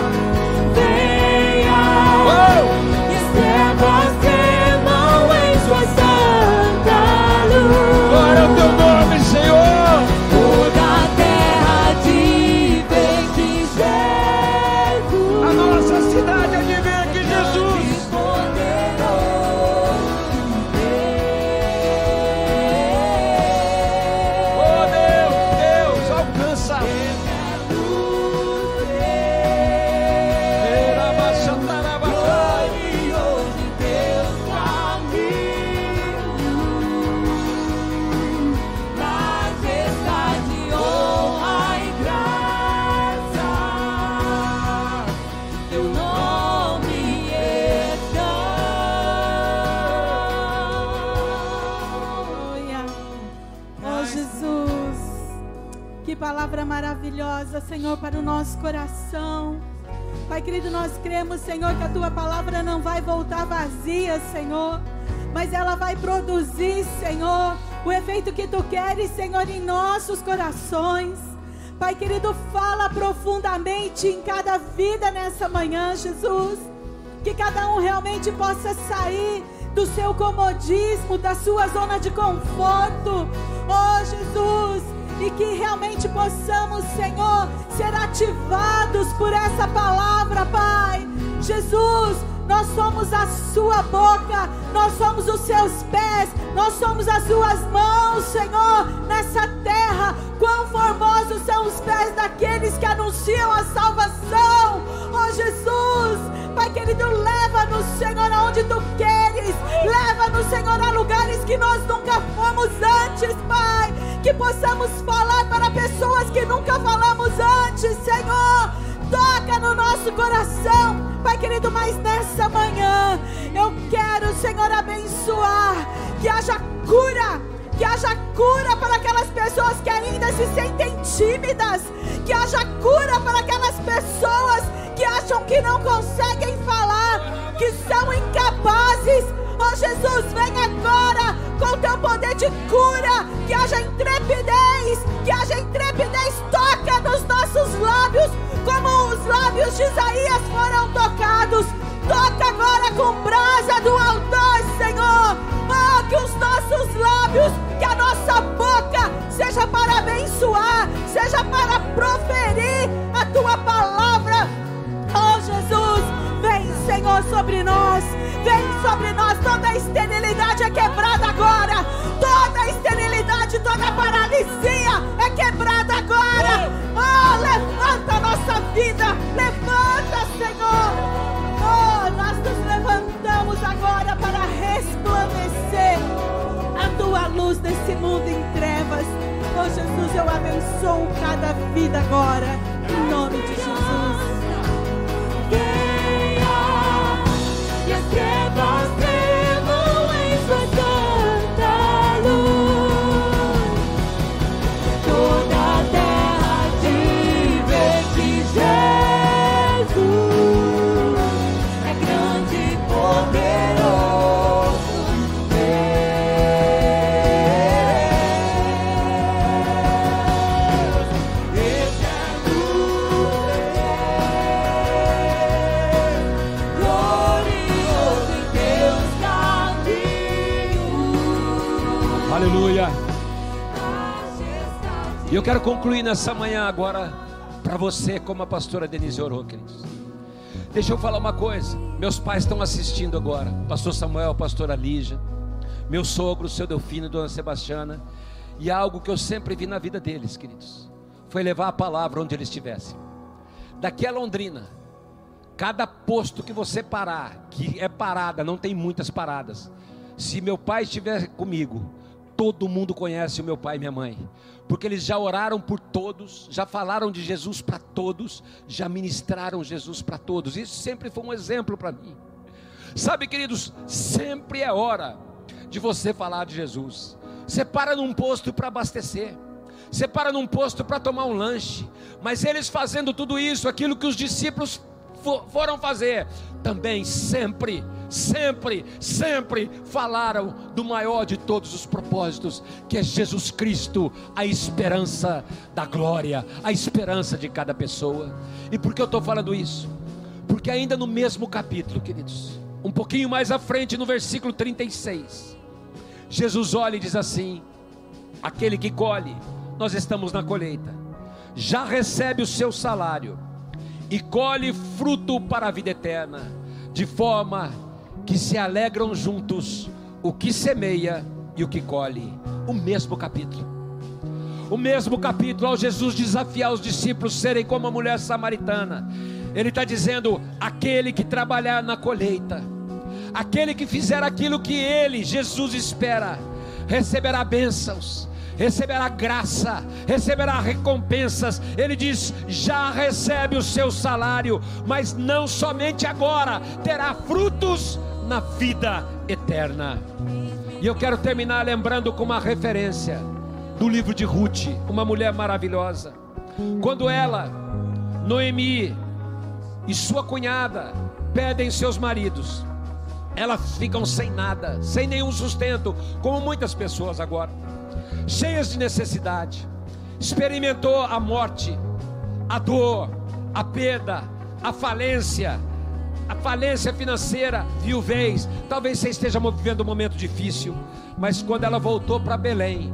Senhor,
que
a
tua palavra não vai voltar vazia, Senhor, mas ela vai produzir, Senhor, o efeito que tu queres, Senhor, em nossos corações. Pai querido, fala profundamente em cada vida nessa manhã, Jesus. Que cada um realmente possa sair do seu comodismo, da sua zona de conforto. Oh, Jesus, e que realmente possamos, Senhor, ser ativados por essa palavra, Pai. Jesus, nós somos a sua boca, nós somos os seus pés, nós somos as suas mãos, Senhor, nessa terra. Quão formosos são os pés daqueles que anunciam a salvação. Oh Jesus, Pai querido, leva-nos, Senhor, aonde tu queres. Leva-nos, Senhor, a lugares que nós nunca fomos antes, Pai. Que possamos falar para pessoas que nunca falamos antes, Senhor. Toca no nosso coração, Pai querido, mas nessa manhã eu quero, Senhor, abençoar. Que haja cura que haja cura para aquelas pessoas que ainda se sentem tímidas, que haja cura para aquelas pessoas que acham que não conseguem falar, que são incapazes. Oh Jesus, vem agora com teu poder de cura, que haja intrepidez, que haja intrepidez, toca nos nossos lábios, como os lábios de Isaías foram tocados. Toca agora com brasa do altar, Senhor. Oh, que os nossos lábios, que a nossa boca seja para abençoar, seja para proferir a tua palavra. Oh, Jesus, vem, Senhor, sobre nós. Vem sobre nós toda a esterilidade é quebrada agora. Toda a esterilidade, toda a paralisia é quebrada agora. Levanta a nossa vida. Levanta, Senhor. Oh, nós nos levantamos agora para resplandecer a tua luz nesse mundo em trevas. Oh, Jesus, eu abençoo cada vida agora. Em nome de Jesus.
Venha
concluir nessa manhã agora para você, como a pastora Denise orou, queridos. Deixa eu falar uma coisa. Meus pais estão assistindo agora. Pastor Samuel, pastora Lígia, meu sogro, seu Delfino, dona Sebastiana. E algo que eu sempre vi na vida deles, queridos, foi levar a palavra onde eles estivessem. Daqui a Londrina, cada posto que você parar, que é parada, não tem muitas paradas. Se meu pai estiver comigo, todo mundo conhece o meu pai e minha mãe, porque eles já oraram por todos, já falaram de Jesus para todos, já ministraram Jesus para todos. Isso sempre foi um exemplo para mim. Sabe, queridos, sempre é hora de você falar de Jesus. Você para num posto para abastecer. Você para num posto para tomar um lanche, mas eles fazendo tudo isso, aquilo que os discípulos fo- foram fazer, também sempre, sempre, sempre falaram do maior de todos os propósitos, que é Jesus Cristo, a esperança da glória, a esperança de cada pessoa. E por que eu estou falando isso? Porque ainda no mesmo capítulo, queridos, um pouquinho mais à frente, no versículo 36, Jesus olha e diz assim: aquele que colhe, nós estamos na colheita, já recebe o seu salário e colhe fruto para a vida eterna, de forma que se alegram juntos o que semeia e o que colhe. O mesmo capítulo. O mesmo capítulo, ao Jesus desafiar os discípulos serem como a mulher samaritana, ele está dizendo: aquele que trabalhar na colheita, aquele que fizer aquilo que ele, Jesus, espera, receberá bênçãos, receberá graça, receberá recompensas. Ele diz: já recebe o seu salário, mas não somente agora, terá frutos na vida eterna. E eu quero terminar lembrando com uma referência do livro de Ruth, uma mulher maravilhosa. Quando ela, Noemi e sua cunhada pedem seus maridos, elas ficam sem nada, sem nenhum sustento, como muitas pessoas agora, cheias de necessidade. Experimentou a morte, a dor, a perda, a falência, a falência financeira, viuvez. Talvez você esteja vivendo um momento difícil, mas quando ela voltou para Belém,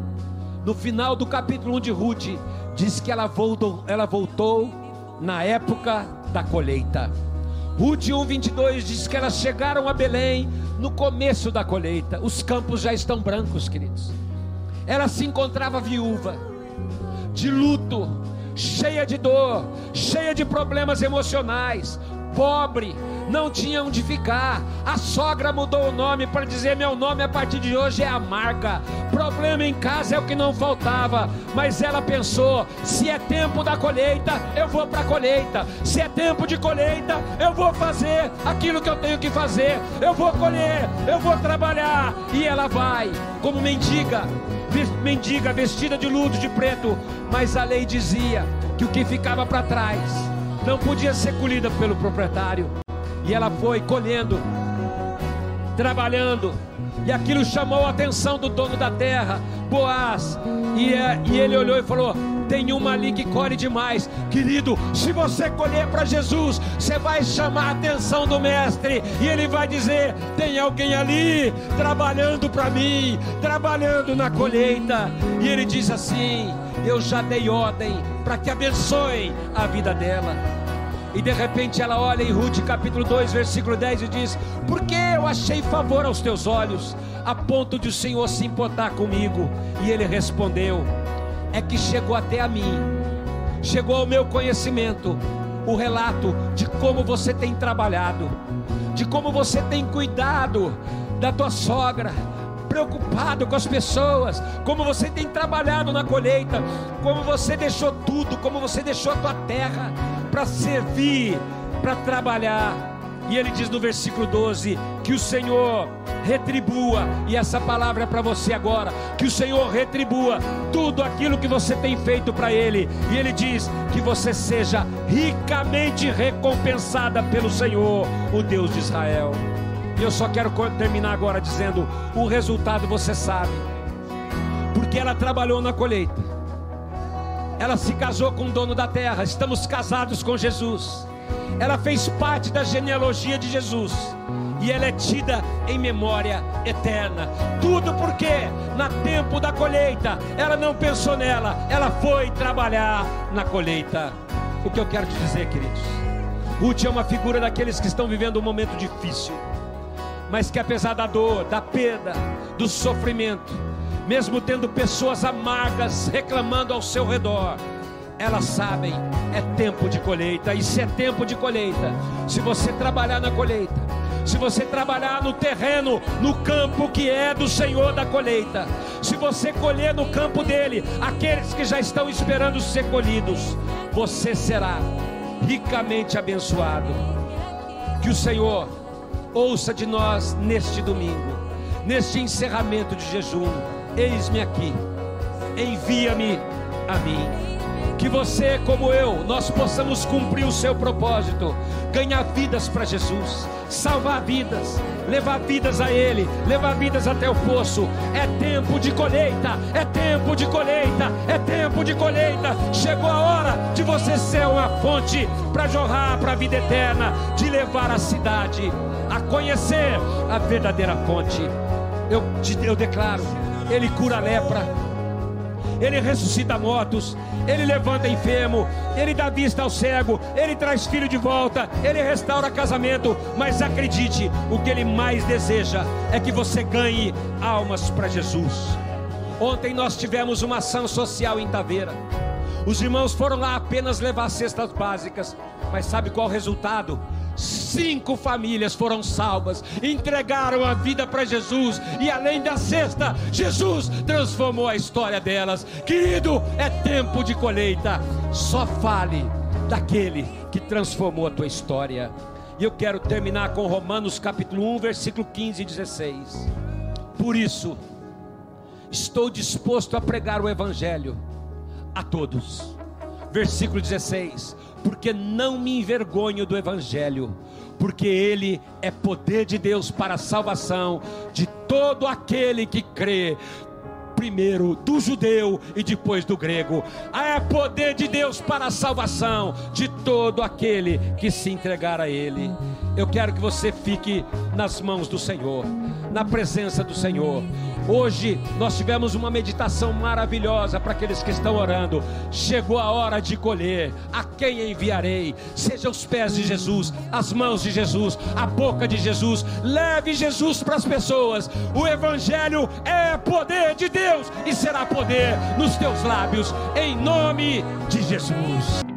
no final do capítulo 1 de Ruth, diz que ela voltou, ela voltou na época da colheita. Ruth 1:22 diz que elas chegaram a Belém no começo da colheita. Os campos já estão brancos, queridos. Ela se encontrava viúva, de luto, cheia de dor, cheia de problemas emocionais, pobre, não tinha onde ficar. A sogra mudou o nome para dizer: meu nome a partir de hoje é amarga. Problema em casa é o que não faltava, mas ela pensou: se é tempo da colheita, eu vou para a colheita. Se é tempo de colheita, eu vou fazer aquilo que eu tenho que fazer. Eu vou colher, eu vou trabalhar. E ela vai, como mendiga, mendiga vestida de luto, de preto, mas a lei dizia que o que ficava para trás não podia ser colhida pelo proprietário. E ela foi colhendo, trabalhando, e aquilo chamou a atenção do dono da terra, Boaz. E, é- e ele olhou e falou: Tem uma ali que colhe demais, querido. Se você colher para Jesus, você vai chamar a atenção do mestre, e ele vai dizer: Tem alguém ali trabalhando para mim, trabalhando na colheita. E ele diz assim: Eu já dei ordem para que abençoe a vida dela. E de repente ela olha em Ruth capítulo 2, versículo 10 e diz: Porque eu achei favor aos teus olhos, a ponto de o Senhor se importar comigo. E ele respondeu: É que chegou até a mim, chegou ao meu conhecimento o relato de como você tem trabalhado, de como você tem cuidado da tua sogra, preocupado com as pessoas, como você tem trabalhado na colheita, como você deixou tudo, como você deixou a tua terra para servir, para trabalhar. E ele diz no versículo 12: que o Senhor retribua, e essa palavra é para você agora: que o Senhor retribua tudo aquilo que você tem feito para Ele, e Ele diz que você seja ricamente recompensada pelo Senhor, o Deus de Israel. E eu só quero terminar agora dizendo: o resultado você sabe, porque ela trabalhou na colheita, ela se casou com o dono da terra, estamos casados com Jesus, ela fez parte da genealogia de Jesus e ela é tida em memória eterna. Tudo porque, na tempo da colheita, ela não pensou nela, ela foi trabalhar na colheita. O que eu quero te dizer, queridos? Ruth é uma figura daqueles que estão vivendo um momento difícil mas que apesar da dor, da perda, do sofrimento, mesmo tendo pessoas amargas reclamando ao seu redor, elas sabem, é tempo de colheita, e se é tempo de colheita, se você trabalhar na colheita, se você trabalhar no terreno, no campo que é do Senhor da colheita, se você colher no campo dele aqueles que já estão esperando ser colhidos, você será ricamente abençoado. Que o Senhor ouça de nós neste domingo, neste encerramento de jejum. Eis-me aqui, envia-me a mim. Que você, como eu, nós possamos cumprir o seu propósito, ganhar vidas para Jesus, salvar vidas, levar vidas a Ele, levar vidas até o poço. É tempo de colheita, é tempo de colheita, é tempo de colheita. Chegou a hora de você ser uma fonte para jorrar para a vida eterna, de levar a cidade a conhecer a verdadeira fonte. Eu, eu declaro: Ele cura a lepra, Ele ressuscita mortos, Ele levanta enfermo, Ele dá vista ao cego, Ele traz filho de volta, Ele restaura casamento. Mas acredite: o que Ele mais deseja é que você ganhe almas para Jesus. Ontem nós tivemos uma ação social em Taveira. Os irmãos foram lá apenas levar cestas básicas, mas sabe qual o resultado? Cinco famílias foram salvas, entregaram a vida para Jesus, e além da cesta, Jesus transformou a história delas. Querido, é tempo de colheita. Só fale daquele que transformou a tua história. E eu quero terminar com Romanos capítulo 1, versículo 15 e 16. Por isso, estou disposto a pregar o evangelho a todos. Versículo 16: Porque não me envergonho do evangelho, porque ele é poder de Deus para a salvação de todo aquele que crê, primeiro do judeu e depois do grego. É poder de Deus para a salvação de todo aquele que se entregar a Ele. Eu quero que você fique nas mãos do Senhor, na presença do Senhor. Hoje nós tivemos uma meditação maravilhosa para aqueles que estão orando. Chegou a hora de colher. A quem enviarei? Seja os pés de Jesus, as mãos de Jesus, a boca de Jesus. Leve Jesus para as pessoas. O Evangelho é poder de Deus e será poder nos teus lábios, em nome de Jesus.